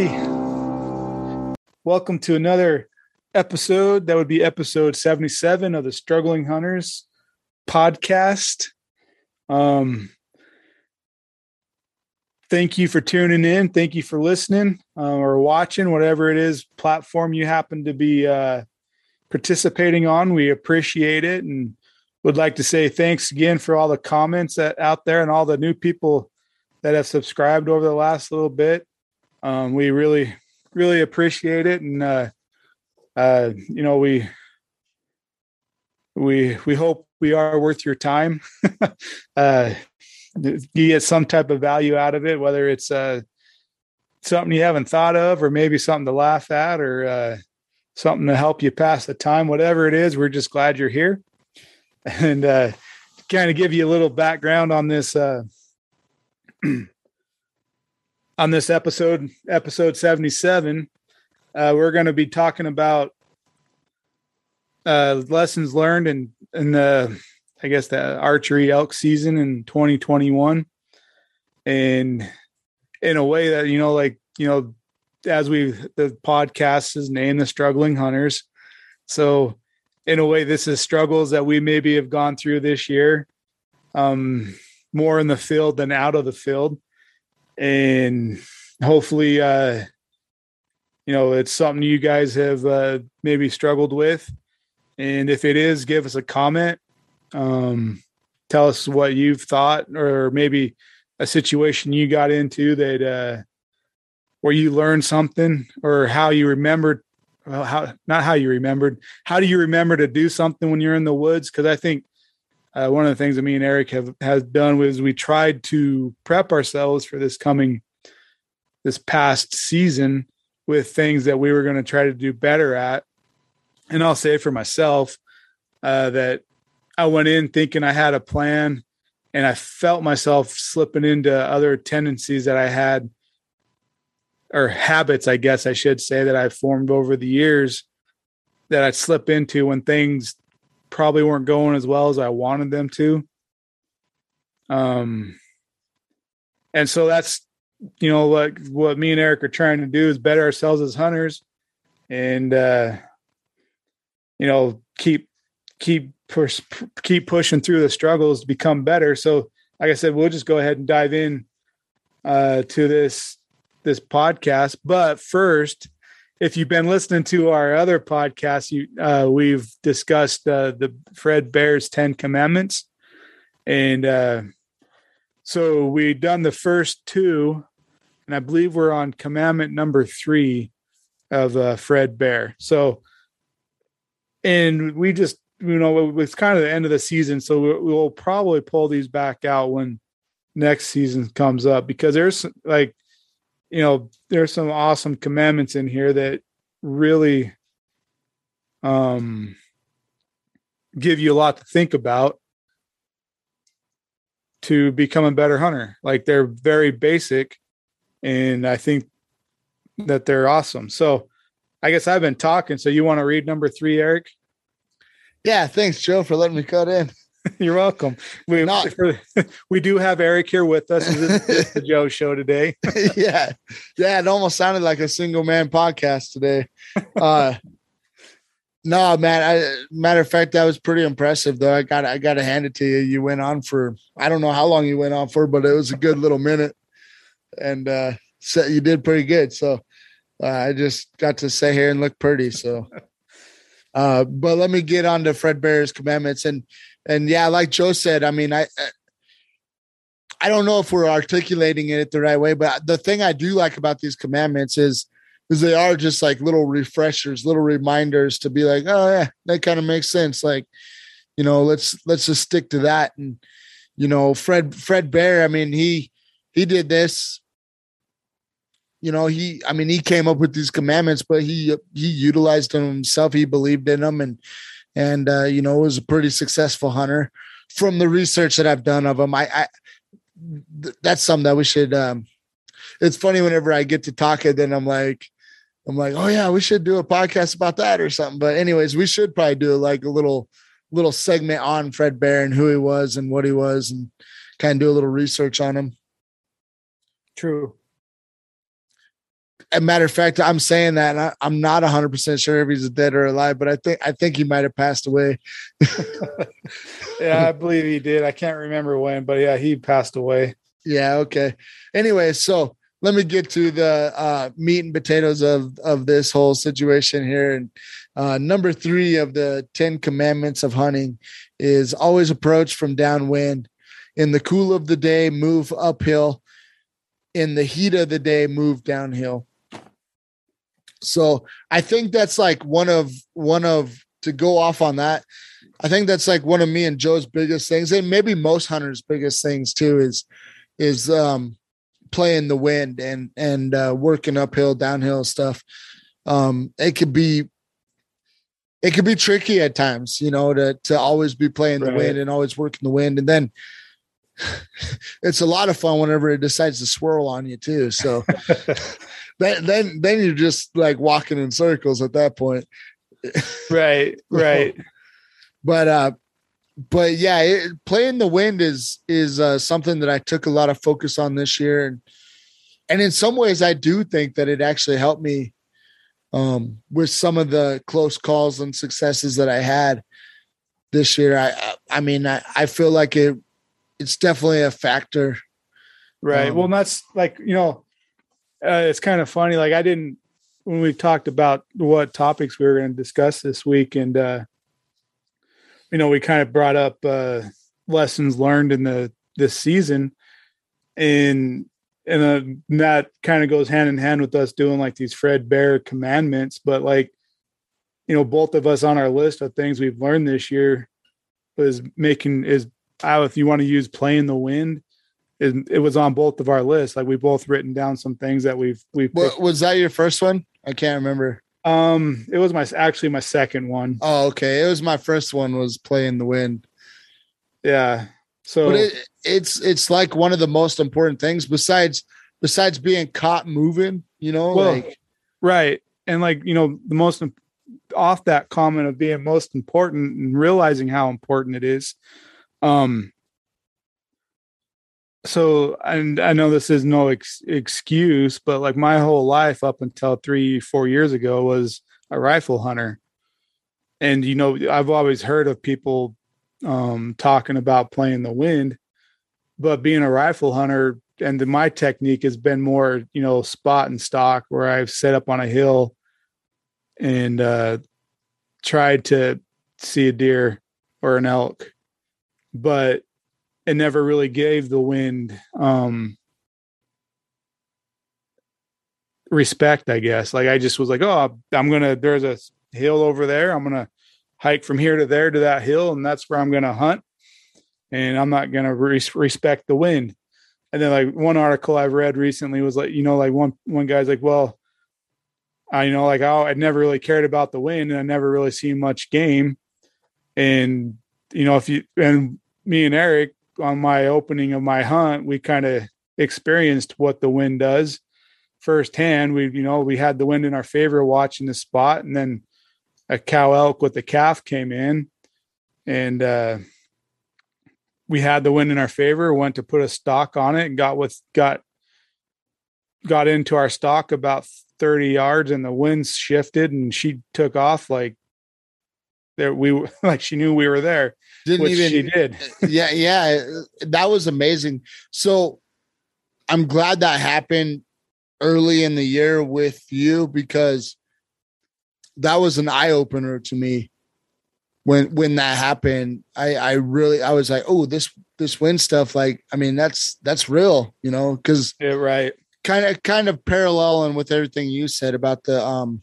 everybody. Welcome to another episode. That would be episode 77 of the Struggling Hunters podcast. Um, thank you for tuning in. Thank you for listening uh, or watching, whatever it is platform you happen to be uh, participating on. We appreciate it and would like to say thanks again for all the comments that out there and all the new people that have subscribed over the last little bit. Um, we really, really appreciate it, and uh, uh, you know we we we hope we are worth your time. uh, you get some type of value out of it, whether it's uh, something you haven't thought of, or maybe something to laugh at, or uh, something to help you pass the time. Whatever it is, we're just glad you're here, and uh, kind of give you a little background on this. Uh, on this episode, episode 77, uh, we're going to be talking about uh, lessons learned in, in the, I guess, the archery elk season in 2021. And in a way that, you know, like, you know, as we, the podcast is named The Struggling Hunters. So, in a way, this is struggles that we maybe have gone through this year, um, more in the field than out of the field and hopefully uh you know it's something you guys have uh maybe struggled with. And if it is give us a comment. Um tell us what you've thought or maybe a situation you got into that uh where you learned something or how you remembered well how not how you remembered how do you remember to do something when you're in the woods? Because i think uh, one of the things that me and Eric have has done was we tried to prep ourselves for this coming this past season with things that we were going to try to do better at. And I'll say for myself uh, that I went in thinking I had a plan, and I felt myself slipping into other tendencies that I had or habits, I guess I should say, that I've formed over the years that I'd slip into when things probably weren't going as well as I wanted them to. Um, and so that's you know like what me and Eric are trying to do is better ourselves as hunters, and uh, you know keep keep keep pushing through the struggles to become better. So, like I said, we'll just go ahead and dive in uh, to this this podcast. But first, if you've been listening to our other podcasts, you uh, we've discussed uh, the Fred Bear's Ten Commandments, and uh, so we've done the first two, and I believe we're on commandment number three of uh, Fred Bear. So, and we just you know it's kind of the end of the season, so we'll probably pull these back out when next season comes up because there's like you know, there's some awesome commandments in here that really um give you a lot to think about to become a better hunter. Like they're very basic and I think that they're awesome. So I guess I've been talking. So you want to read number three, Eric? Yeah, thanks, Joe, for letting me cut in. You're welcome. We Not, we do have Eric here with us. This is the Joe show today. yeah, yeah. It almost sounded like a single man podcast today. Uh, no, man. I, matter of fact, that was pretty impressive, though. I got I got to hand it to you. You went on for I don't know how long you went on for, but it was a good little minute, and uh, so you did pretty good. So uh, I just got to sit here and look pretty. So. Uh, but let me get on to Fred Bear's commandments. And and yeah, like Joe said, I mean, I I don't know if we're articulating it the right way, but the thing I do like about these commandments is is they are just like little refreshers, little reminders to be like, oh yeah, that kind of makes sense. Like, you know, let's let's just stick to that. And you know, Fred Fred Bear, I mean, he he did this. You know, he I mean, he came up with these commandments, but he he utilized them himself. He believed in them, and and uh, you know was a pretty successful hunter. From the research that I've done of him, I, I th- that's something that we should. Um, it's funny whenever I get to talk it, then I'm like, I'm like, oh yeah, we should do a podcast about that or something. But anyways, we should probably do like a little little segment on Fred Bear and who he was and what he was, and kind of do a little research on him. True. A matter of fact, I'm saying that, and I, am not 100 percent sure if he's dead or alive, but I think I think he might have passed away. yeah, I believe he did. I can't remember when, but yeah, he passed away. Yeah. Okay. Anyway, so let me get to the uh, meat and potatoes of of this whole situation here. And uh, number three of the Ten Commandments of hunting is always approach from downwind. In the cool of the day, move uphill. In the heat of the day, move downhill. So I think that's like one of one of to go off on that. I think that's like one of me and Joe's biggest things, and maybe most hunters' biggest things too is is um playing the wind and and uh, working uphill, downhill stuff. Um, it could be it could be tricky at times, you know, to to always be playing the wind and always working the wind, and then it's a lot of fun whenever it decides to swirl on you too. So then then then you're just like walking in circles at that point. right, right. but uh but yeah, it, playing the wind is is uh, something that I took a lot of focus on this year, and and in some ways, I do think that it actually helped me um, with some of the close calls and successes that I had this year. I I mean, I, I feel like it it's definitely a factor. Right. Um, well, that's like you know, uh, it's kind of funny. Like I didn't when we talked about what topics we were going to discuss this week, and uh, you know, we kind of brought up uh, lessons learned in the this season, and and uh, that kind of goes hand in hand with us doing like these Fred Bear commandments. But like, you know, both of us on our list of things we've learned this year was making is if you want to use playing the wind it, it was on both of our lists. Like we both written down some things that we've we've. What, was that your first one? I can't remember. Um, it was my actually my second one. Oh, okay. It was my first one. Was playing the wind. Yeah. So, but it, it's it's like one of the most important things besides besides being caught moving. You know, well, like right, and like you know the most off that comment of being most important and realizing how important it is. Um, so and i know this is no ex- excuse but like my whole life up until three four years ago was a rifle hunter. And you know i've always heard of people um, talking about playing the wind but being a rifle hunter and my technique has been more you know spot and stock where i've set up on a hill and uh, tried to see a deer or an elk. But it never really gave the wind um respect i guess. Like i just was like oh i'm gonna there's a hill over there. I'm gonna hike from here to there to that hill and that's where i'm gonna hunt and i'm not gonna res- respect the wind. And then like one article i've read recently was like you know like one one guy's like well i you know like oh i never really cared about the wind and i never really seen much game and you know if you and me and eric on my opening of my hunt, we kind of experienced what the wind does firsthand. We, you know, we had the wind in our favor watching the spot, and then a cow elk with the calf came in, and uh, we had the wind in our favor. Went to put a stock on it and got with got got into our stock about 30 yards and the wind shifted and she took off like there we like she knew we were there didn't which even she did. yeah yeah that was amazing. So i'm glad that happened early in the year with you because that was an eye-opener to me when when that happened. I i really i was like oh this this wind stuff like i mean that's that's real you know because yeah, right. kind of kind of paralleling with everything you said about the um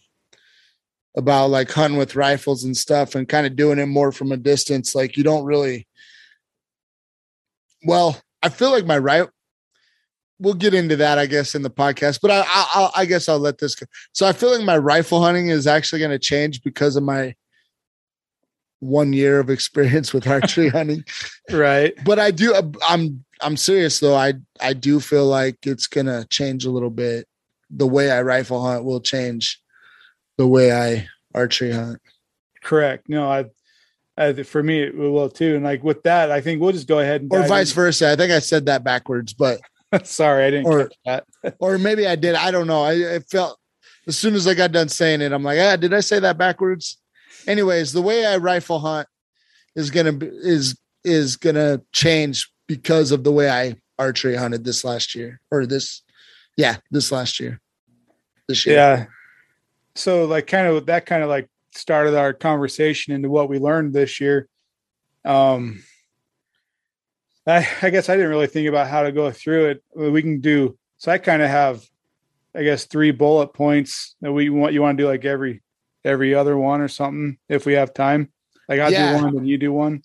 about like hunting with rifles and stuff and kind of doing it more from a distance. Like you don't really, well, I feel like my right, we'll get into that, I guess, in the podcast, but I, I, I guess I'll let this go. So I feel like my rifle hunting is actually going to change because of my one year of experience with archery hunting. Right. But I do, uh, I'm, I'm serious though. I, I do feel like it's going to change a little bit. The way I rifle hunt will change the way I archery hunt. Correct. No, I, I for me it will too. And like with that, I think we'll just go ahead and or vice in. versa. I think I said that backwards, but Sorry, I didn't Or- catch that. or maybe I did. I don't know. I, I felt as soon as I got done saying it, I'm like, ah, did I say that backwards? Anyways, the way I rifle hunt is gonna be, is is gonna change because of the way I archery hunted this last year or this, yeah, this last year, this year. Yeah. So like kind of that kind of like started our conversation into what we learned this year. Um I, I guess I didn't really think about how to go through it. We can do so I kind of have I guess three bullet points that we want you want to do like every every other one or something if we have time. Like I Yeah. do one and you do one.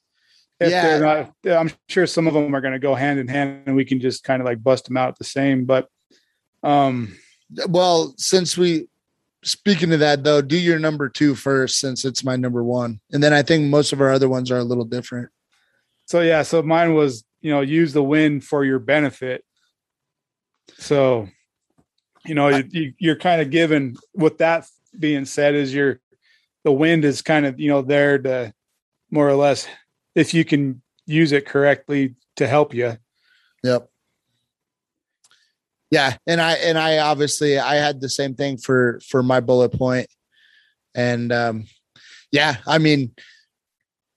If Yeah. they're not I'm sure some of them are going to go hand in hand and we can just kind of like bust them out the same but um Well, since we speaking to that though, do your number two first since it's my number one, and then I think most of our other ones are a little different. So yeah, so mine was, you know, use the wind for your benefit. So, you know, you, you, you're kind of given with that being said is your the wind is kind of, you know, there to more or less if you can use it correctly to help you. Yep. Yeah, and I and I obviously I had the same thing for for my bullet point, and um, yeah, I mean,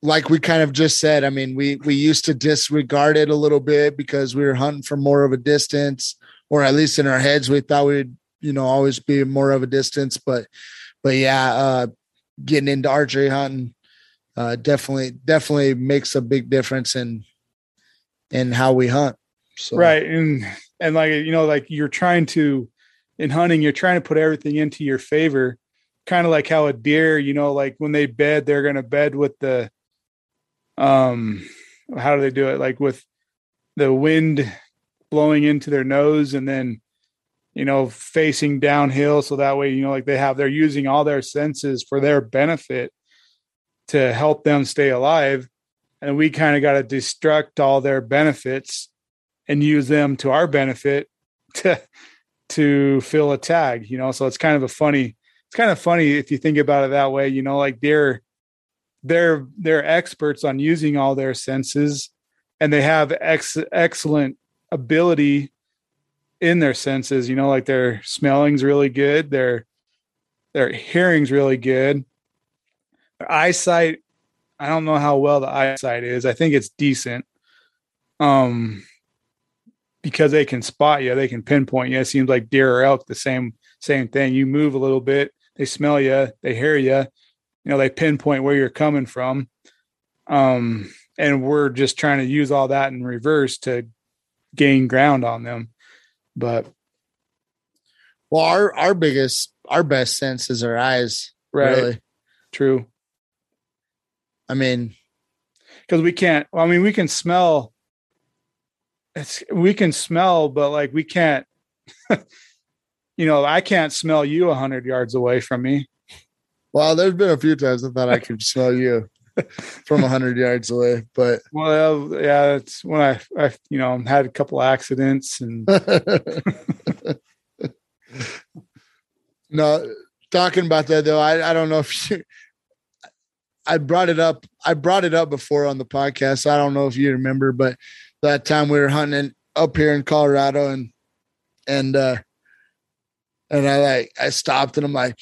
like we kind of just said, I mean, we we used to disregard it a little bit because we were hunting from more of a distance, or at least in our heads, we thought we'd you know always be more of a distance, but but yeah, uh, getting into archery hunting uh, definitely definitely makes a big difference in in how we hunt. So Right. And and like you know, like you're trying to in hunting, you're trying to put everything into your favor. Kind of like how a deer, you know, like when they bed, they're gonna bed with the um how do they do it? Like with the wind blowing into their nose and then you know facing downhill so that way you know like they have they're using all their senses for their benefit to help them stay alive and we kind of got to destruct all their benefits and use them to our benefit to to fill a tag you know? So it's kind of a funny it's kind of funny if you think about it that way you know? Like they're they're they're experts on using all their senses and they have ex- excellent ability in their senses you know? Like their smelling's really good their their hearing's really good. Their eyesight i don't know how well the eyesight is. I think it's decent. Um because they can spot you they can pinpoint you it seems like deer or elk the same same thing you move a little bit they smell you they hear you you know they pinpoint where you're coming from um and we're just trying to use all that in reverse to gain ground on them but Well, our our biggest our best sense is our eyes. right Really. true I mean, because we can't well, i mean we can smell it's we can smell but like we can't you know i can't smell you a hundred yards away from me well, there's been a few times I thought I could smell you from a hundred yards away, but well yeah it's when i i you know had a couple accidents and no, talking about that though, I, I don't know if you I brought it up. I brought it up before on the podcast. I don't know if you remember, but that time we were hunting up here in Colorado and and uh and I like I stopped and I'm like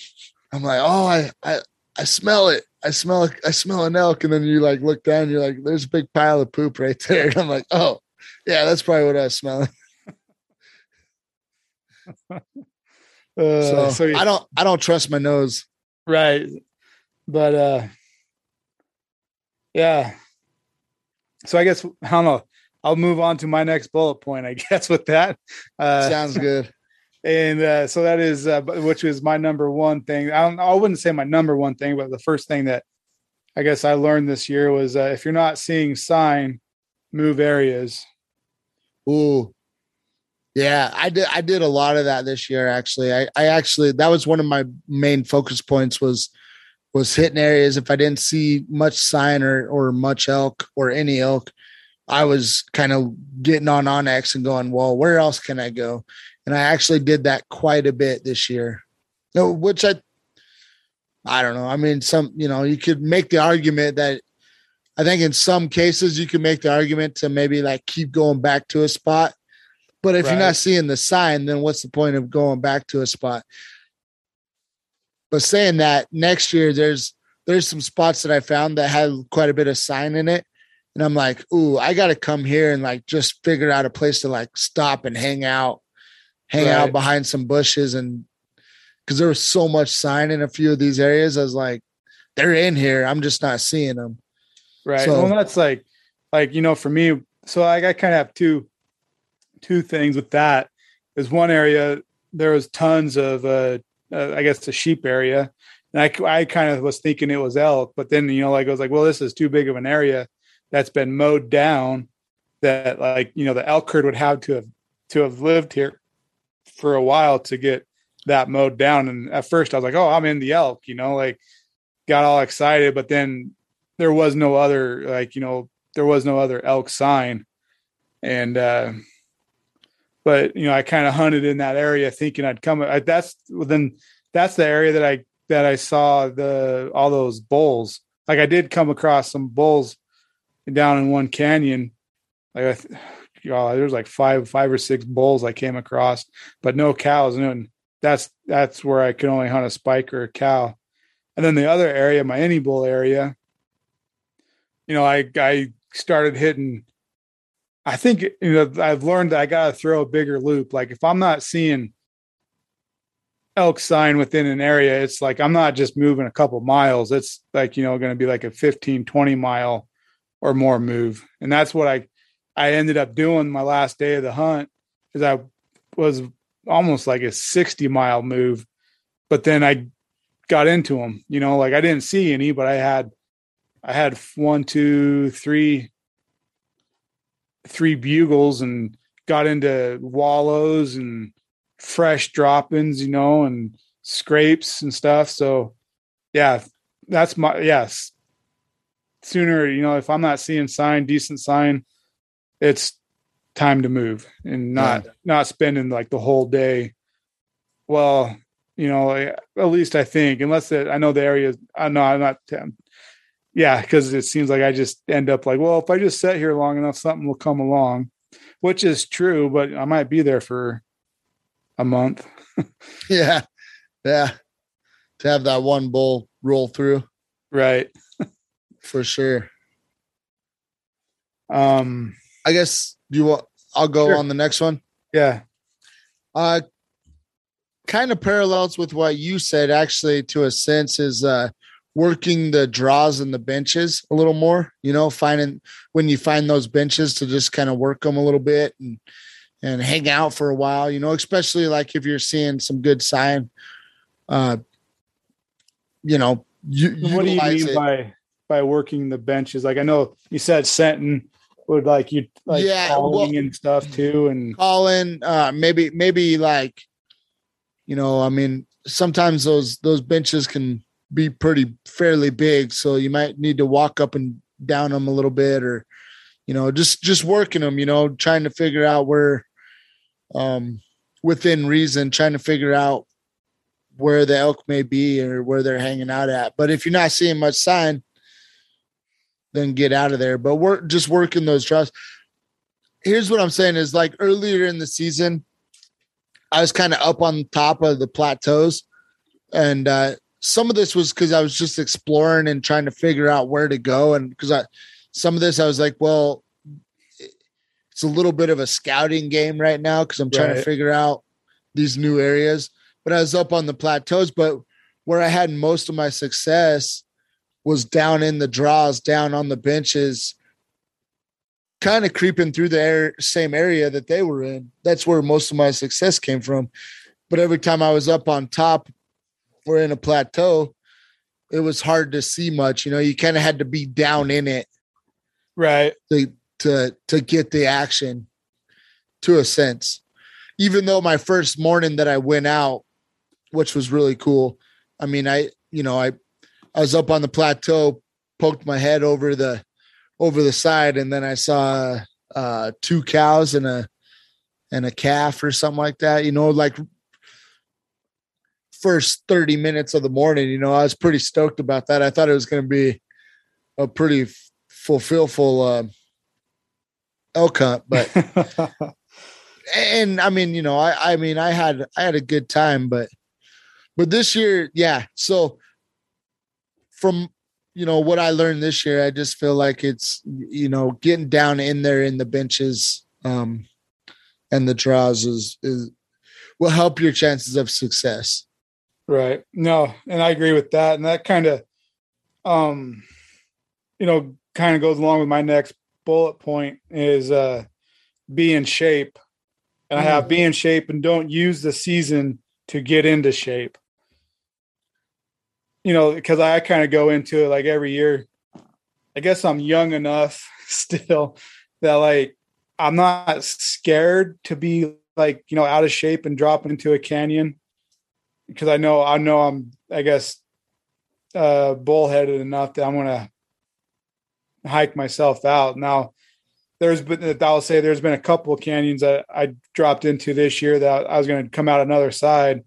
I'm like, oh I I I smell it. I smell I smell an elk. And then you like look down, you're like, there's a big pile of poop right there. And I'm like, oh yeah, that's probably what I was smelling. uh, so, so I don't I don't trust my nose. right but uh yeah so i guess i don't know i'll move on to my next bullet point i guess with that uh Sounds good. and uh, so that is uh, which was my number one thing i don't i wouldn't say my number one thing but the first thing that i guess i learned this year was uh, if you're not seeing sign move areas Ooh. Yeah, I did I did a lot of that this year actually. I, I actually that was one of my main focus points was was hitting areas if I didn't see much sign or or much elk or any elk, I was kind of getting on onX and going, well, where else can I go? And I actually did that quite a bit this year. No, which I I don't know. I mean, some you know, you could make the argument that I think in some cases you can make the argument to maybe like keep going back to a spot. But if Right. you're not seeing the sign, then what's the point of going back to a spot? But saying that next year, there's there's some spots that I found that had quite a bit of sign in it. And I'm like, ooh, I gotta come here and like just figure out a place to like stop and hang out, hang out behind some bushes and because there was so much sign in a few of these areas. I was like, they're in here. I'm just not seeing them. Right. So- well, that's like, like you know, for me, so like I kind of have two, two things with that. Is one area there was tons of, uh, uh I guess the sheep area, and I I kind of was thinking it was elk, but then you know, like I was like, well, this is too big of an area that's been mowed down. That like you know the elk herd would have to have to have lived here for a while to get that mowed down. And at first I was like, oh, I'm in the elk, you know, like got all excited, but then there was no other like you know there was no other elk sign and uh but you know i kind of hunted in that area thinking i'd come I, that's then that's the area that i that i saw the all those bulls like i did come across some bulls down in one canyon like God, there was like five five or six bulls i came across but no cows and that's that's where i could only hunt a spike or a cow and then the other area my any bull area you know, I I started hitting. I think you know I've learned that I got to throw a bigger loop. Like if I'm not seeing elk sign within an area, it's like I'm not just moving a couple miles. It's like you know going to be like a 15, 20 mile or more move, and that's what I I ended up doing my last day of the hunt. Is I was almost like a 60 mile move, but then I got into them. You know, like I didn't see any, but I had I had one, two, three, three bugles and got into wallows and fresh droppings, you know, and scrapes and stuff. So yeah, that's my yes. Sooner, you know, if I'm not seeing sign, decent sign, it's time to move and not not spending like the whole day. Well, you know, at least I think, unless it, I know the area. I know I'm not yeah, because it seems like I just end up like, well, if I just sit here long enough, something will come along, which is true, but I might be there for a month. Yeah. Yeah. To have that one bull roll through Right. For sure. Um, I guess you want I'll go Sure. on the next one. yeah. Uh kind of parallels with what you said actually to a sense is uh working the draws and the benches a little more, you know, finding when you find those benches to just kind of work them a little bit and and hang out for a while, you know, especially like if you're seeing some good sign uh you know, you, What do you mean it. by by working the benches? Like I know you said Senton would like you like Yeah, calling well- and stuff too, and calling. uh, maybe maybe like, you know, I mean, sometimes those those benches can be pretty fairly big, so you might need to walk up and down them a little bit, or you know, just just working them. You know, trying to figure out where, um, within reason, trying to figure out where the elk may be or where they're hanging out at. But if you're not seeing much sign, then get out of there. But we're just working those draws here's what I'm saying is like earlier in the season, I was kind of up on top of the plateaus. And uh, some of this was because I was just exploring and trying to figure out where to go. And because I, some of this, I was like, well, it's a little bit of a scouting game right now because I'm trying to figure out these new areas. But I was up on the plateaus, but where I had most of my success was down in the draws, down on the benches, kind of creeping through the air, same area that they were in. That's where most of my success came from. But every time I was up on top or in a plateau, it was hard to see much. You know, you kind of had to be down in it right. to to to get the action to a sense. Even though my first morning that I went out, which was really cool. I mean, I you know, I I was up on the plateau, poked my head over the over the side, and then I saw uh two cows and a and a calf or something like that. You know, like first 30 minutes of the morning, you know, I was pretty stoked about that. I thought it was gonna be a pretty f- fulfillful uh, elk hunt, but and I mean, you know, I I mean, I had I had a good time, but but this year, yeah. So from you know what I learned this year, I just feel like it's you know getting down in there in the benches um and the draws is is will help your chances of success. Right. No, and I agree with that. And that kind of um you know kind of goes along with my next bullet point is uh be in shape. And I have mm-hmm. be in shape and don't use the season to get into shape. You know, because I kind of go into it like every year. I guess I'm young enough still that like I'm not scared to be like, you know, out of shape and drop into a canyon because I know I know I'm I guess uh bullheaded enough that I'm gonna hike myself out. Now there's been I'll say there's been a couple of canyons that I dropped into this year that I was to come out another side,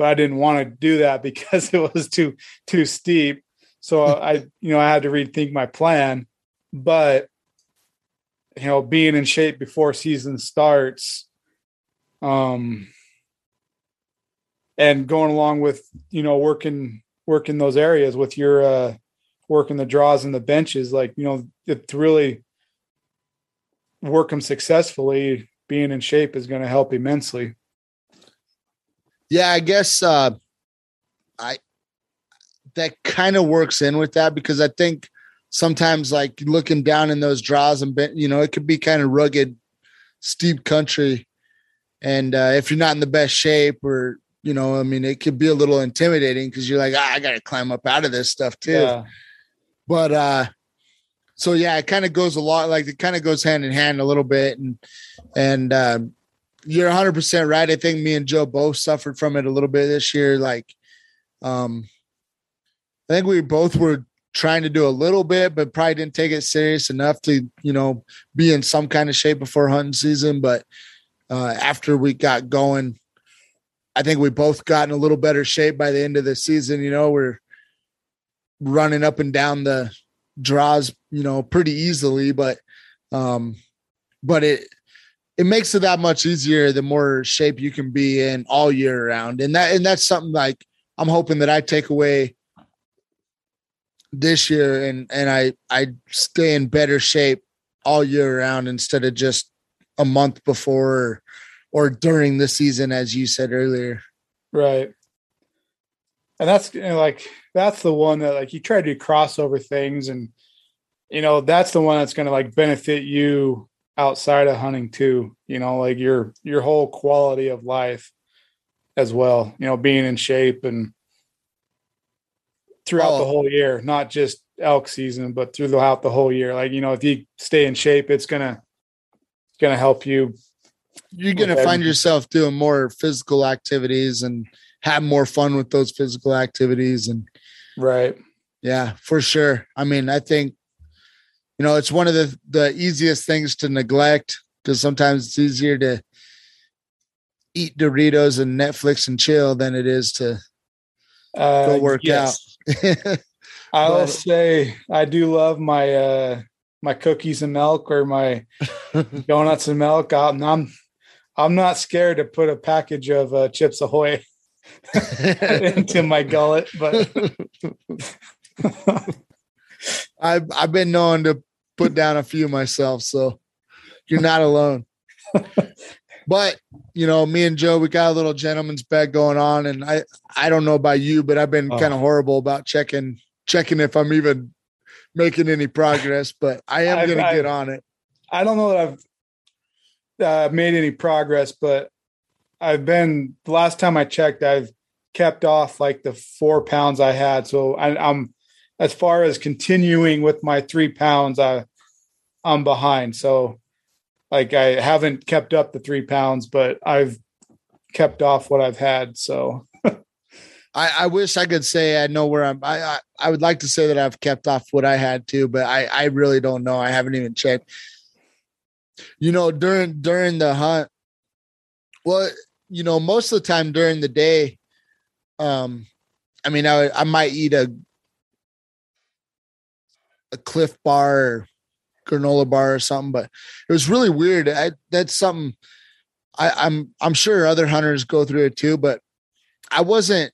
but I didn't want to do that because it was too too steep. So I you know I had to rethink my plan. But you know, being in shape before season starts, um, and going along with you know working working those areas with your uh working the draws and the benches, like you know, it's really work them successfully, being in shape is going to help immensely. Yeah, I guess uh, I that kind of works in with that because I think sometimes like looking down in those draws and you know it could be kind of rugged, steep country, and uh, if you're not in the best shape or you know, I mean, it could be a little intimidating because you're like, ah, I got to climb up out of this stuff too. Yeah. But uh, so yeah, it kind of goes a lot like it kind of goes hand in hand a little bit, and and uh, you're 100 percent right. I think me and Joe both suffered from it a little bit this year. Like, um, I think we both were trying to do a little bit, but probably didn't take it serious enough to you know be in some kind of shape before hunting season. But uh, after we got going, I think we both got in a little better shape by the end of the season. You know, we're running up and down the draws, you know, pretty easily, but um but it it makes it that much easier the more shape you can be in all year round. And that and that's something like I'm hoping that I take away this year and and I I stay in better shape all year round instead of just a month before or, during the season as you said earlier. Right. And that's you know, like that's the one that like you try to do crossover things and you know that's the one that's going to like benefit you outside of hunting too you know like your your whole quality of life as well you know being in shape and throughout oh. the whole year not just elk season but throughout the whole year like you know if you stay in shape it's gonna gonna help you you're gonna find yourself doing more physical activities and have more fun with those physical activities and Right. Yeah, for sure. I mean, I think you know it's one of the the easiest things to neglect because sometimes it's easier to eat Doritos and Netflix and chill than it is to uh, go work yes. out. I will say I do love my uh my cookies and milk or my donuts and milk. I'm, I'm I'm not scared to put a package of uh, Chips Ahoy into my gullet, but I've I've been known to put down a few myself, so you're not alone. but you know, me and Joe, we got a little gentleman's bet going on, and I I don't know about you, but I've been oh. kind of horrible about checking checking if I'm even making any progress. But I am going to get on it. I don't know that I've uh, made any progress, but I've been the last time I checked, I've kept off like the four pounds I had. So I, am as far as continuing with my three pounds, I I'm behind. So like I haven't kept up the three pounds, but I've kept off what I've had. So I, I wish I could say I know where I'm. I, I, I would like to say that I've kept off what I had to, but I I really don't know. I haven't even checked. You know, during during the hunt, well, you know, most of the time during the day, um, I mean, I I might eat a a Clif Bar granola bar or something, but it was really weird. I that's something I, I'm I'm sure other hunters go through it too, but I wasn't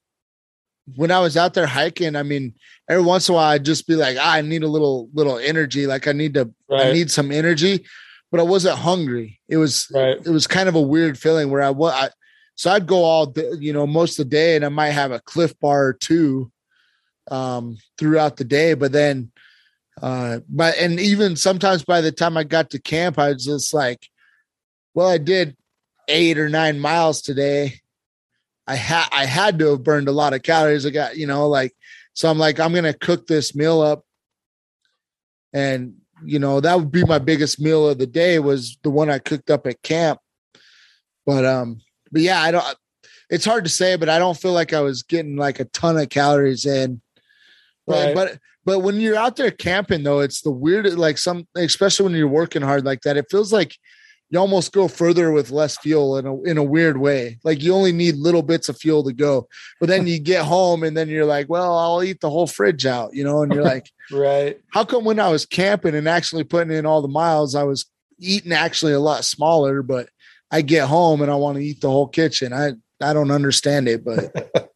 when I was out there hiking. I mean, every once in a while I'd just be like, ah, I need a little little energy. Like I need to Right. I need some energy, but I wasn't hungry. It was right. it was kind of a weird feeling where I was. I, so I'd go all day, you know most of the day, and I might have a Clif Bar or two um, throughout the day. But then, uh, but and even sometimes by the time I got to camp, I was just like, well, I did eight or nine miles today. I had I had to have burned a lot of calories. I got you know like so I'm like I'm gonna cook this meal up, and you know that would be my biggest meal of the day was the one I cooked up at camp. But um, but yeah, I don't. It's hard to say, but I don't feel like I was getting like a ton of calories in. Right. but but when you're out there camping though, it's the weird like some especially when you're working hard like that, it feels like you almost go further with less fuel in a in a weird way. Like you only need little bits of fuel to go. But then you get home and then you're like, well, I'll eat the whole fridge out, you know, and you're like, Right. how come when I was camping and actually putting in all the miles, I was eating actually a lot smaller, but I get home and I want to eat the whole kitchen. I I don't understand it, but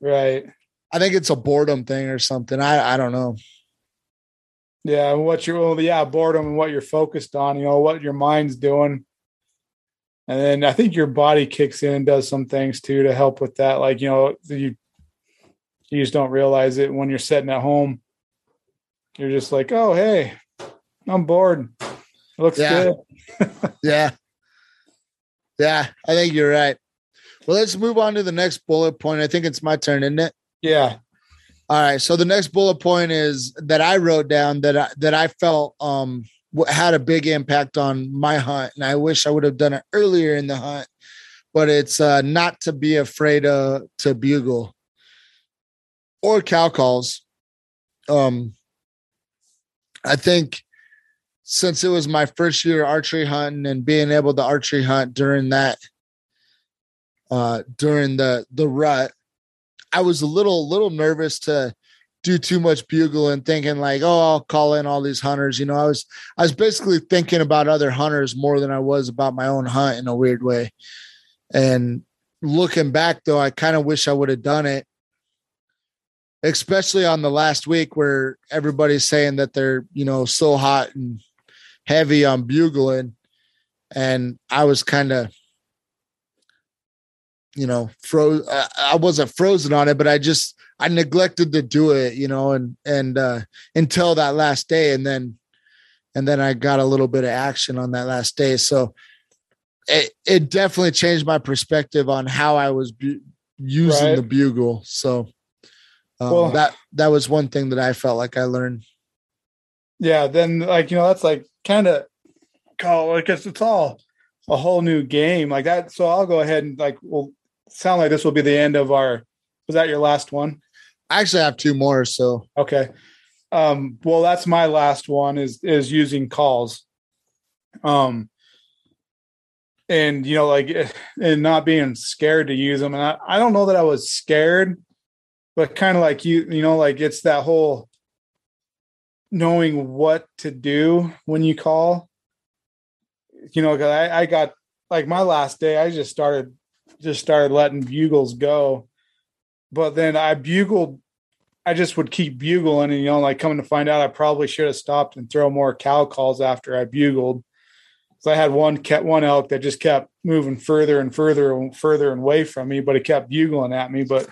Right. I think it's a boredom thing or something. I I don't know. Yeah. What you're, well, yeah, boredom and what you're focused on, you know, what your mind's doing. And then I think your body kicks in and does some things too to help with that. Like, you know, you, you just don't realize it when you're sitting at home. You're just like, oh, hey, I'm bored. It looks Yeah. good. Yeah. Yeah, I think you're right. Well, let's move on to the next bullet point. I think it's my turn, isn't it? Yeah. All right. So the next bullet point is that I wrote down that I, that I felt um had a big impact on my hunt, and I wish I would have done it earlier in the hunt. But it's uh, not to be afraid uh, to bugle or cow calls. Um, I think since it was my first year archery hunting and being able to archery hunt during that uh during the the rut I was a little little nervous to do too much bugling, thinking like, oh, I'll call in all these hunters. You know, I was I was basically thinking about other hunters more than I was about my own hunt in a weird way. And looking back though, I kind of wish I would have done it. Especially on the last week where everybody's saying that they're, you know, so hot and heavy on bugling. And I was kind of you know, froze. I, I wasn't frozen on it, but I just I neglected to do it, you know, and and uh, until that last day, and then and then I got a little bit of action on that last day. So it it definitely changed my perspective on how I was bu- using Right. the bugle. So um, Well- that that was one thing that I felt like I learned. Yeah. Then, like, you know, that's like kind of call, i guess it's all a whole new game like that. So I'll go ahead and, like, well, sound like this will be the end of our, was that your last one? I actually have two more. So Okay. Um, well, that's my last one is is using calls. Um and you know, like eh, and not being scared to use them. And I, I don't know that I was scared, but kind of like you, you know, like it's that whole knowing what to do when you call. You know, cause I, I got like my last day, I just started just started letting bugles go. But then I bugled I just would keep bugling, and you know, like coming to find out, I probably should have stopped and throw more cow calls after I bugled. So I had one kept one elk that just kept moving further and further and further away from me, but he kept bugling at me. But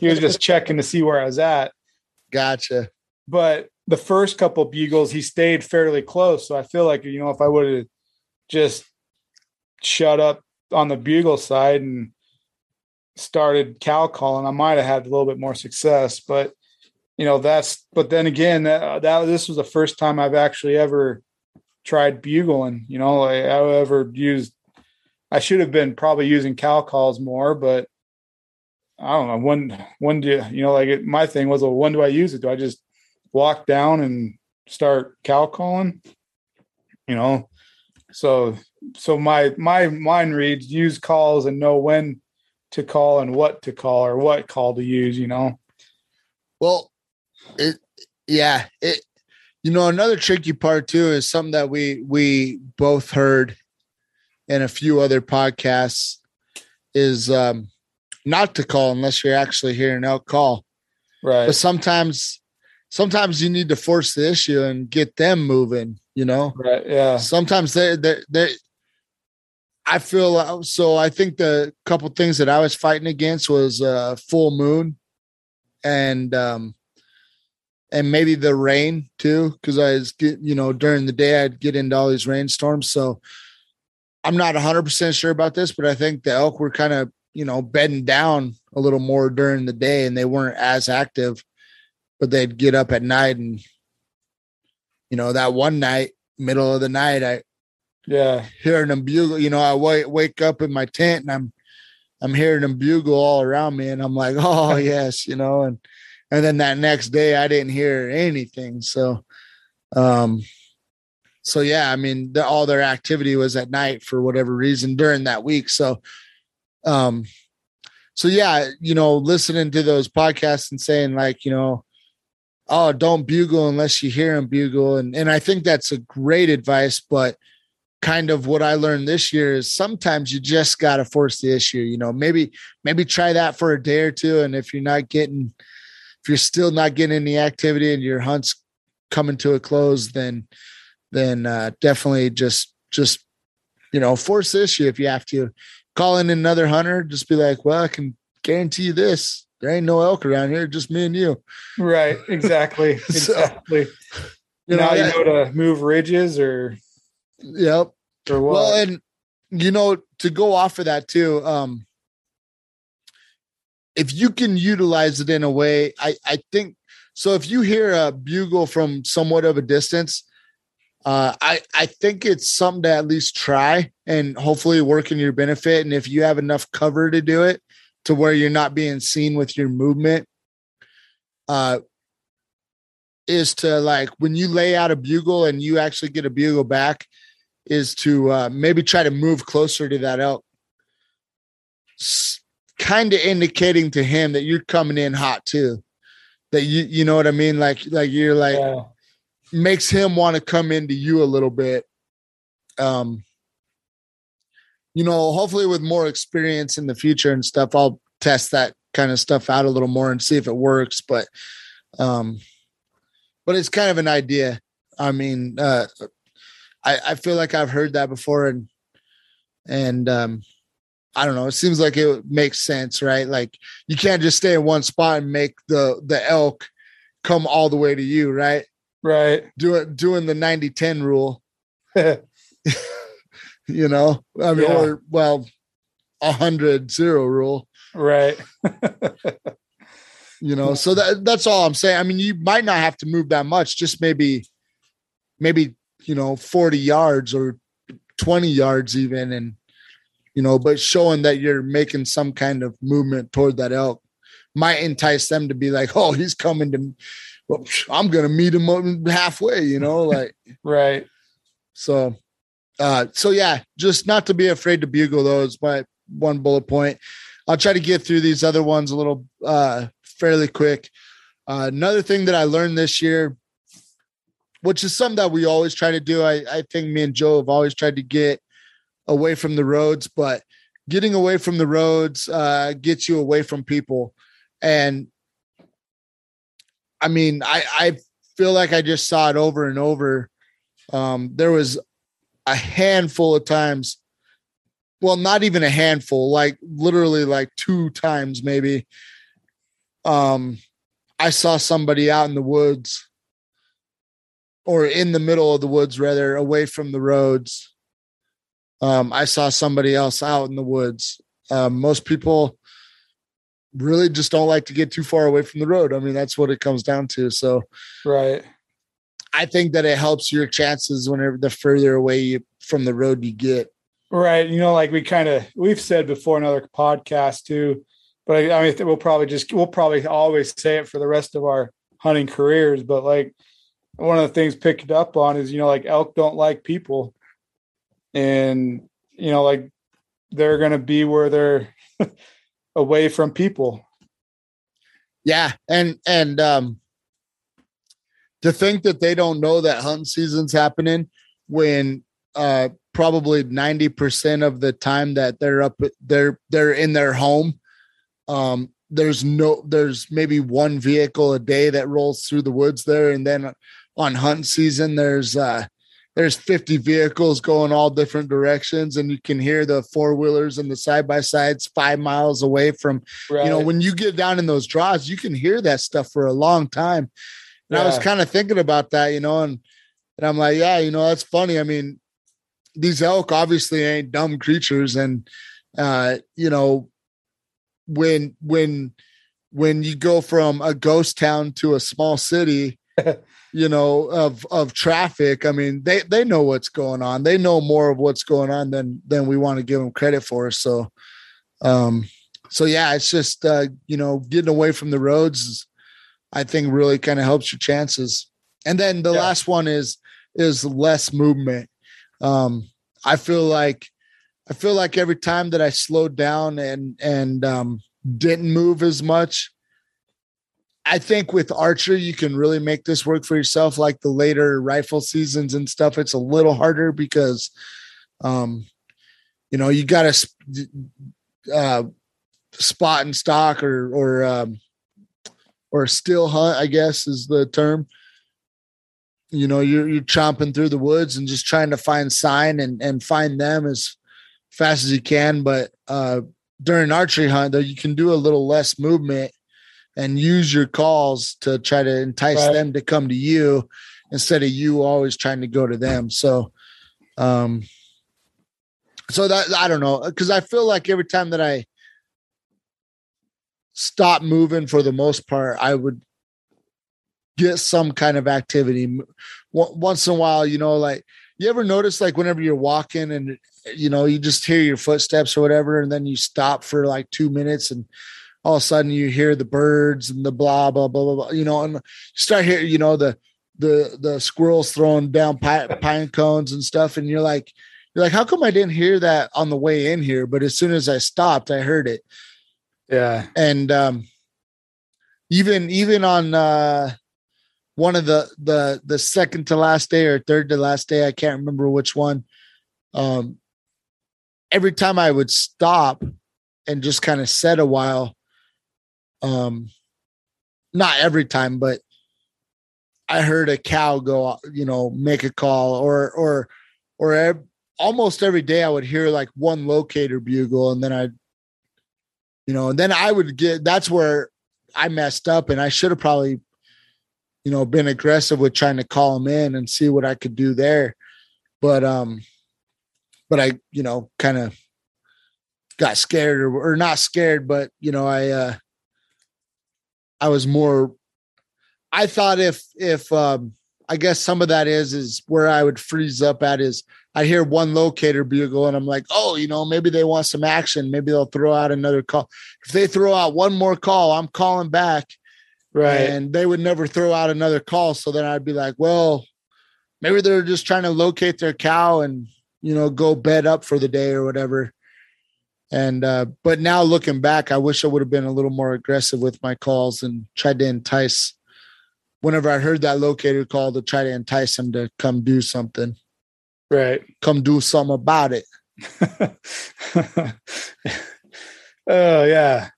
he was just checking to see where I was at. gotcha. But the first couple bugles, he stayed fairly close. So I feel like you know, if I would have just shut up on the bugle side and started cow calling, I might have had a little bit more success. But you know, that's but then again, that, that this was the first time I've actually ever tried bugling. You know, I, I ever used. I should have been probably using cow calls more, but I don't know when. When do you, you know? Like it, my thing was, well, when do I use it? Do I just walk down and start cow calling? You know, so so my my mind reads use calls and know when to call and what to call or what call to use. You know. Well, it yeah, it you know another tricky part too is something that we we both heard in a few other podcasts is um, not to call unless you're actually hearing out call. Right. But sometimes, sometimes you need to force the issue and get them moving. You know. Right. Yeah. Sometimes they they they. I feel uh, so. I think the couple things that I was fighting against was uh, full moon, and um, and maybe the rain too, because I was get you know during the day I'd get into all these rainstorms. So I'm not 100 percent sure about this, but I think the elk were kind of you know bedding down a little more during the day, and they weren't as active, but they'd get up at night and you know that one night, middle of the night, I Yeah. hearing them bugle. You know, I wake wake up in my tent and I'm I'm hearing them bugle all around me, and I'm like, oh yes, you know, and and then that next day I didn't hear anything. So, um, so yeah, I mean, the, all their activity was at night for whatever reason during that week. So, um, so yeah, you know, listening to those podcasts and saying like, you know, oh, don't bugle unless you hear him bugle, and and I think that's a great advice, but kind of what I learned this year is sometimes you just got to force the issue. You know, maybe maybe try that for a day or two, and if you're not getting, if you're still not getting any activity and your hunt's coming to a close, then then uh, definitely just just you know force the issue if you have to. Call in another hunter, just be like, well, I can guarantee you this. There ain't no elk around here, just me and you. Right. Exactly. So, exactly. You now know, you know to move ridges or Yep. or what? Well, and you know, to go off of that too, um, if you can utilize it in a way, I I think so. If you hear a bugle from somewhat of a distance, uh, I I think it's something to at least try and hopefully work in your benefit. And if you have enough cover to do it, to where you're not being seen with your movement, uh, is to like when you lay out a bugle and you actually get a bugle back is to uh, maybe try to move closer to that elk, kind of indicating to him that you're coming in hot too. That you you know what I mean, like like you're like yeah. makes him want to come into you a little bit. Um, you know, hopefully with more experience in the future and stuff, I'll test that kind of stuff out a little more and see if it works. But um, but it's kind of an idea. I mean, uh, I, I feel like I've heard that before and and um I don't know, it seems like it makes sense, right? Like you can't just stay in one spot and make the the elk come all the way to you, right? Right. Doing doing the 90-10 rule, you know. I mean, Yeah. or well, a hundred zero rule, right. you know. So that that's all I'm saying. I mean, you might not have to move that much, just maybe maybe, you know, 40 yards or 20 yards even and you know, but showing that you're making some kind of movement toward that elk might entice them to be like, "Oh, he's coming to well, I'm going to meet him halfway," you know, like Right. so, uh, so yeah, just not to be afraid to bugle those my one bullet point. I'll try to get through these other ones a little uh, fairly quick. Uh, another thing that I learned this year, which is something that we always try to do. I, I think me and Joe have always tried to get away from the roads, but getting away from the roads uh, gets you away from people. And I mean, I, I feel like I just saw it over and over um, there was a handful of times. Well not even a handful like literally like two times maybe. Um i saw somebody out in the woods or in the middle of the woods rather away from the roads. Um i saw somebody else out in the woods. Um, most people really just don't like to get too far away from the road. I mean that's what it comes down to. So Right. I think that it helps your chances whenever the further away you, from the road you get. Right. You know, like we kind of we've said before in other podcasts too, but I, I mean we'll probably just we'll probably always say it for the rest of our hunting careers. But like one of the things picked up on is you know like elk don't like people, and you know like they're gonna be where they're away from people. Yeah, and and um, to think that they don't know that hunting season's happening when uh probably 90% of the time that they're up they're they're in their home um there's no there's maybe one vehicle a day that rolls through the woods there. And then on hunt season there's uh there's 50 vehicles going all different directions. And you can hear the four wheelers and the side by sides five miles away from right. you know when you get down in those draws you can hear that stuff for a long time and yeah. i was kind of thinking about that you know and and i'm like yeah you know that's funny. I mean these elk obviously ain't dumb creatures. And uh you know when when when you go from a ghost town to a small city you know of of traffic i mean they they know what's going on. They know more of what's going on than than we want to give them credit for. So um so yeah it's just uh you know getting away from the roads i think really kind of helps your chances and then the yeah. last one is is less movement um, I feel like I feel like every time that I slowed down and and um, didn't move as much, I think with archery you can really make this work for yourself. Like the later rifle seasons and stuff, it's a little harder because, um, you know, you got to uh, spot and stalk or or um, or still hunt. I guess is the term you know you're you're chomping through the woods and just trying to find sign and and find them as fast as you can but uh during archery hunt though you can do a little less movement and use your calls to try to entice right. them to come to you instead of you always trying to go to them so um so that i don't know because i feel like every time that i stop moving for the most part i would get some kind of activity once in a while you know like you ever notice like whenever you're walking and you know you just hear your footsteps or whatever and then you stop for like two minutes and all of a sudden you hear the birds and the blah blah blah blah, blah you know and you start hearing you know the the the squirrels throwing down pine, pine cones and stuff and you're like you're like how come i didn't hear that on the way in here? But as soon as i stopped i heard it yeah. And um even even on uh one of the the the second to last day or third to last day i can't remember which one um every time i would stop and just kind of set a while um not every time but i heard a cow go you know make a call or or or almost every day i would hear like one locator bugle and then i you know and then i would get that's where i messed up and i should have probably you know, been aggressive with trying to call him in and see what I could do there. But um, but I, you know, kind of got scared or, or not scared, but you know, I uh I was more I thought if if um I guess some of that is is where I would freeze up at is I hear one locator bugle and I'm like, oh, you know, maybe they want some action. Maybe they'll throw out another call. If they throw out one more call, I'm calling back Right. And they would never throw out another call. So then I'd be like, well, maybe they're just trying to locate their cow and, you know, go bed up for the day or whatever. And, uh, but now looking back, I wish I would have been a little more aggressive with my calls and tried to entice whenever I heard that locator call to try to entice them to come do something. Right. Come do something about it. oh, yeah.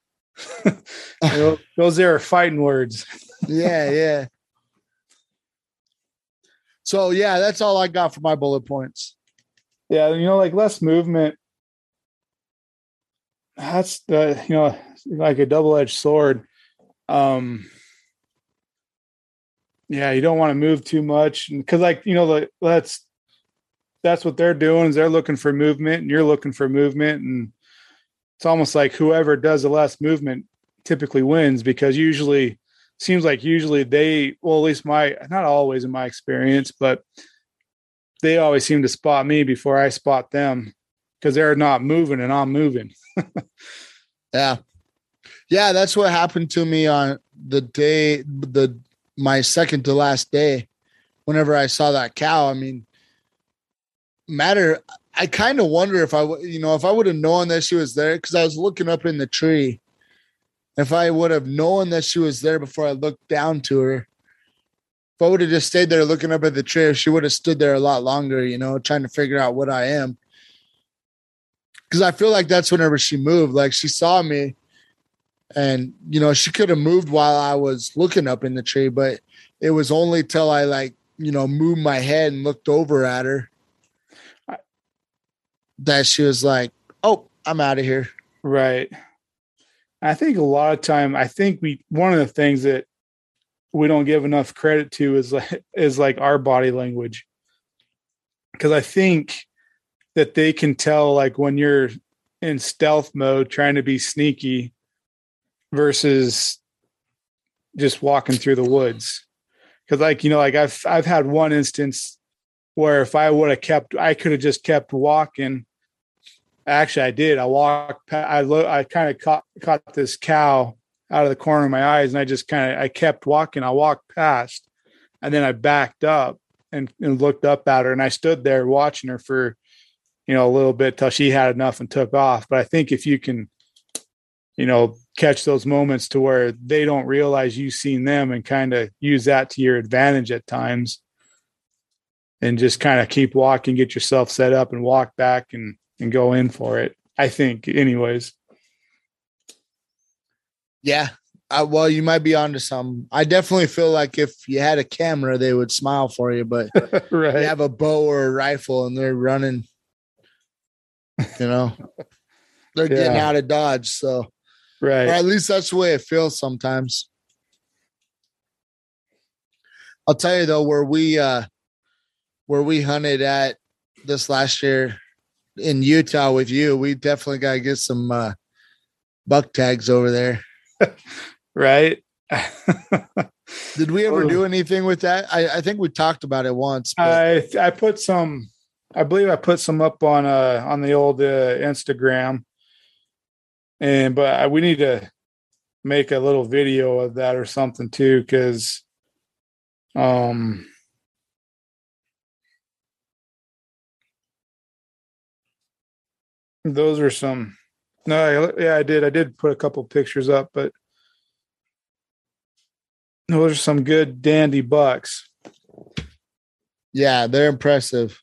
those are fighting words. yeah, yeah. So yeah, that's all I got for my bullet points. Yeah, you know, like less movement. That's the you know like a double edged sword. Um, yeah, you don't want to move too much because like you know like that's that's what they're doing is they're looking for movement and you're looking for movement. And it's almost like whoever does the less movement typically wins because usually seems like usually they well at least my not always in my experience but they always seem to spot me before i spot them because they're not moving and i'm moving. Yeah. Yeah that's what happened to me on the day the my second to last day. Whenever i saw that cow i mean matter I kind of wonder if I, you know, if I would have known that she was there because I was looking up in the tree. If I would have known that she was there before I looked down to her, if I would have just stayed there looking up at the tree, she would have stood there a lot longer, you know, trying to figure out what I am. Cause I feel like that's whenever she moved. Like she saw me and you know, she could have moved while I was looking up in the tree, but it was only till I like, you know, moved my head and looked over at her that she was like, Oh, I'm out of here. Right. I think a lot of time, I think we one of the things that we don't give enough credit to is like is like our body language. Because I think that they can tell like when you're in stealth mode trying to be sneaky versus just walking through the woods. Cause like, you know, like I've I've had one instance where if I would have kept I could have just kept walking Actually, I did. I walked. I lo- I kind of caught caught this cow out of the corner of my eyes, and I just kind of I kept walking. I walked past, and then I backed up and, and looked up at her, and I stood there watching her for, you know, a little bit till she had enough and took off. But I think if you can, you know, catch those moments to where they don't realize you've seen them and kind of use that to your advantage at times, and just kind of keep walking, get yourself set up, and walk back and and go in for it. I think, anyways. Yeah. Uh, well, you might be onto some. I definitely feel like if you had a camera, they would smile for you, but right. you have a bow or a rifle and they're running, you know, they're yeah. getting out of Dodge. So, right. Or at least that's the way it feels sometimes. I'll tell you though, where we, uh, where we hunted at this last year, in Utah with you, we definitely got to get some uh, buck tags over there. right. Did we ever do anything with that? I, I think we talked about it once. But. I I put some. I believe I put some up on uh on the old uh, Instagram, and but I, we need to make a little video of that or something too, because um Those are some. No, yeah, I did. I did put a couple pictures up, but those are some good dandy bucks. Yeah, they're impressive.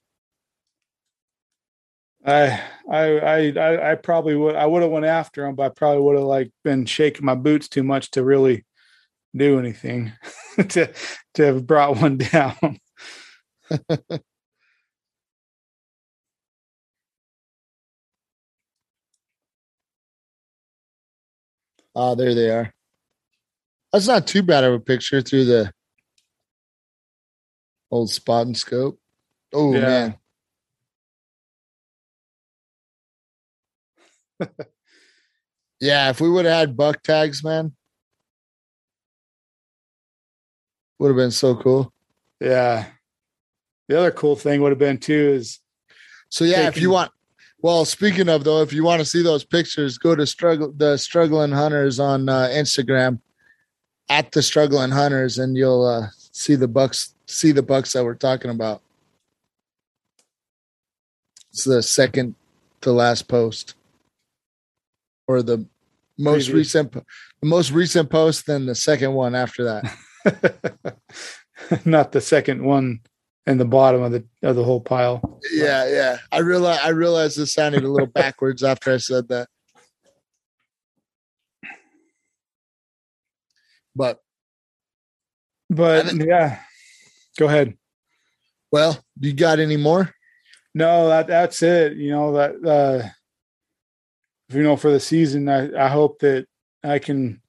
I I I I probably would I would have went after them, but I probably would have like been shaking my boots too much to really do anything to to have brought one down. Ah, there they are. That's not too bad of a picture through the old spotting scope. Oh yeah. man. yeah, if we would have had buck tags, man, would have been so cool. Yeah. The other cool thing would have been too is so yeah, taking, if you want well, speaking of though, if you want to see those pictures, go to struggle the struggling hunters on uh, Instagram at the struggling hunters, and you'll uh, see the bucks. See the bucks that we're talking about. It's the second to last post, or the most Previous. recent, the most recent post, then the second one after that. Not the second one in the bottom of the of the whole pile. Yeah, yeah. I realize I realized this sounded a little backwards after I said that. But but yeah. Go ahead. Well, you got any more? No, that that's it. You know, that uh you know, for the season, I, I hope that I can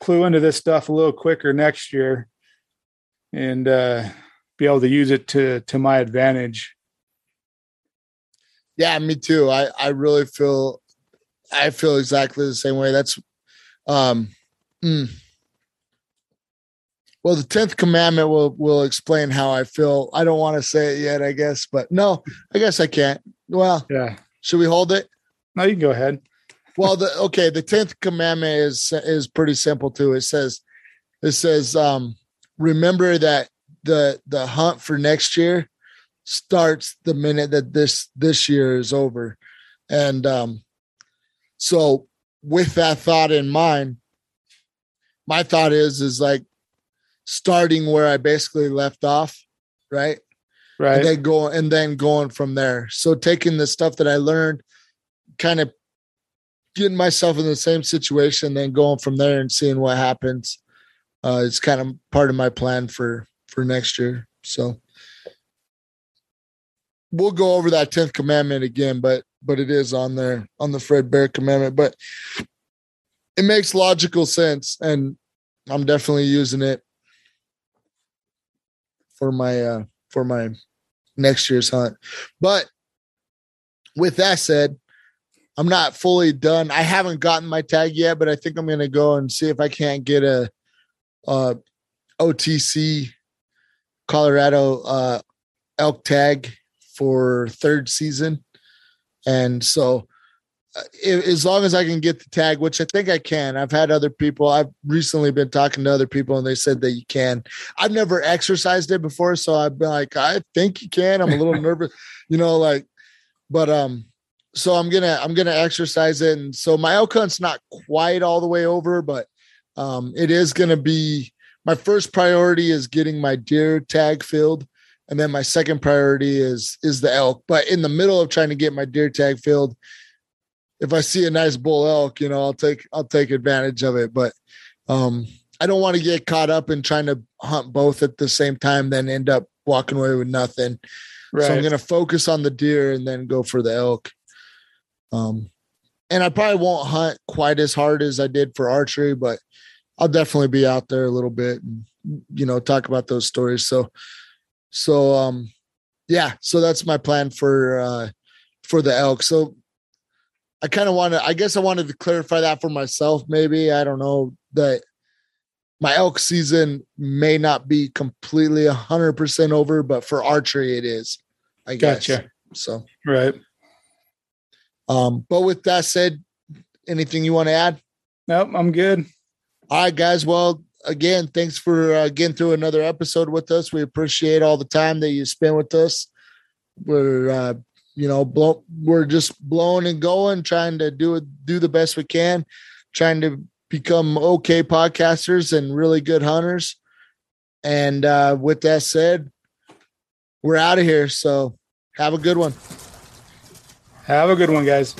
clue into this stuff a little quicker next year. And uh be able to use it to to my advantage. Yeah, me too. I I really feel I feel exactly the same way. That's um mm. well the 10th commandment will will explain how I feel. I don't want to say it yet, I guess, but no, I guess I can't. Well, yeah. Should we hold it? No, you can go ahead. well, the okay, the 10th commandment is is pretty simple too. It says it says um remember that the the hunt for next year starts the minute that this this year is over and um so with that thought in mind my thought is is like starting where I basically left off, right? Right. And then go and then going from there. So taking the stuff that I learned, kind of getting myself in the same situation, then going from there and seeing what happens. Uh, it's kind of part of my plan for for next year. So we'll go over that tenth commandment again, but but it is on there on the Fred Bear commandment. But it makes logical sense, and I'm definitely using it for my uh for my next year's hunt. But with that said, I'm not fully done. I haven't gotten my tag yet, but I think I'm going to go and see if I can't get a, uh OTC Colorado uh, elk tag for third season. And so, uh, as long as I can get the tag, which I think I can, I've had other people, I've recently been talking to other people and they said that you can. I've never exercised it before. So I've been like, I think you can. I'm a little nervous, you know, like, but, um, so I'm gonna I'm gonna exercise it, and so my elk hunt's not quite all the way over, but um, it is gonna be my first priority is getting my deer tag filled, and then my second priority is is the elk. But in the middle of trying to get my deer tag filled, if I see a nice bull elk, you know, I'll take I'll take advantage of it. But um, I don't want to get caught up in trying to hunt both at the same time, then end up walking away with nothing. right. So I'm going to focus on the deer and then go for the elk. Um, and I probably won't hunt quite as hard as I did for archery, but I'll definitely be out there a little bit and you know talk about those stories. So, so um, yeah. So that's my plan for uh for the elk. So I kind of want to. I guess I wanted to clarify that for myself. Maybe I don't know that my elk season may not be completely a hundred percent over, but for archery it is. I guess. Gotcha. So, Right. um, but with that said, anything you want to add? Nope. I'm good. All right, guys. Well, again, thanks for uh, getting through another episode with us. We appreciate all the time that you spend with us. We're, uh, you know, blow, we're just blowing and going, trying to do do the best we can, trying to become okay podcasters and really good hunters. And uh, with that said, we're out of here. So have a good one. Have a good one, guys.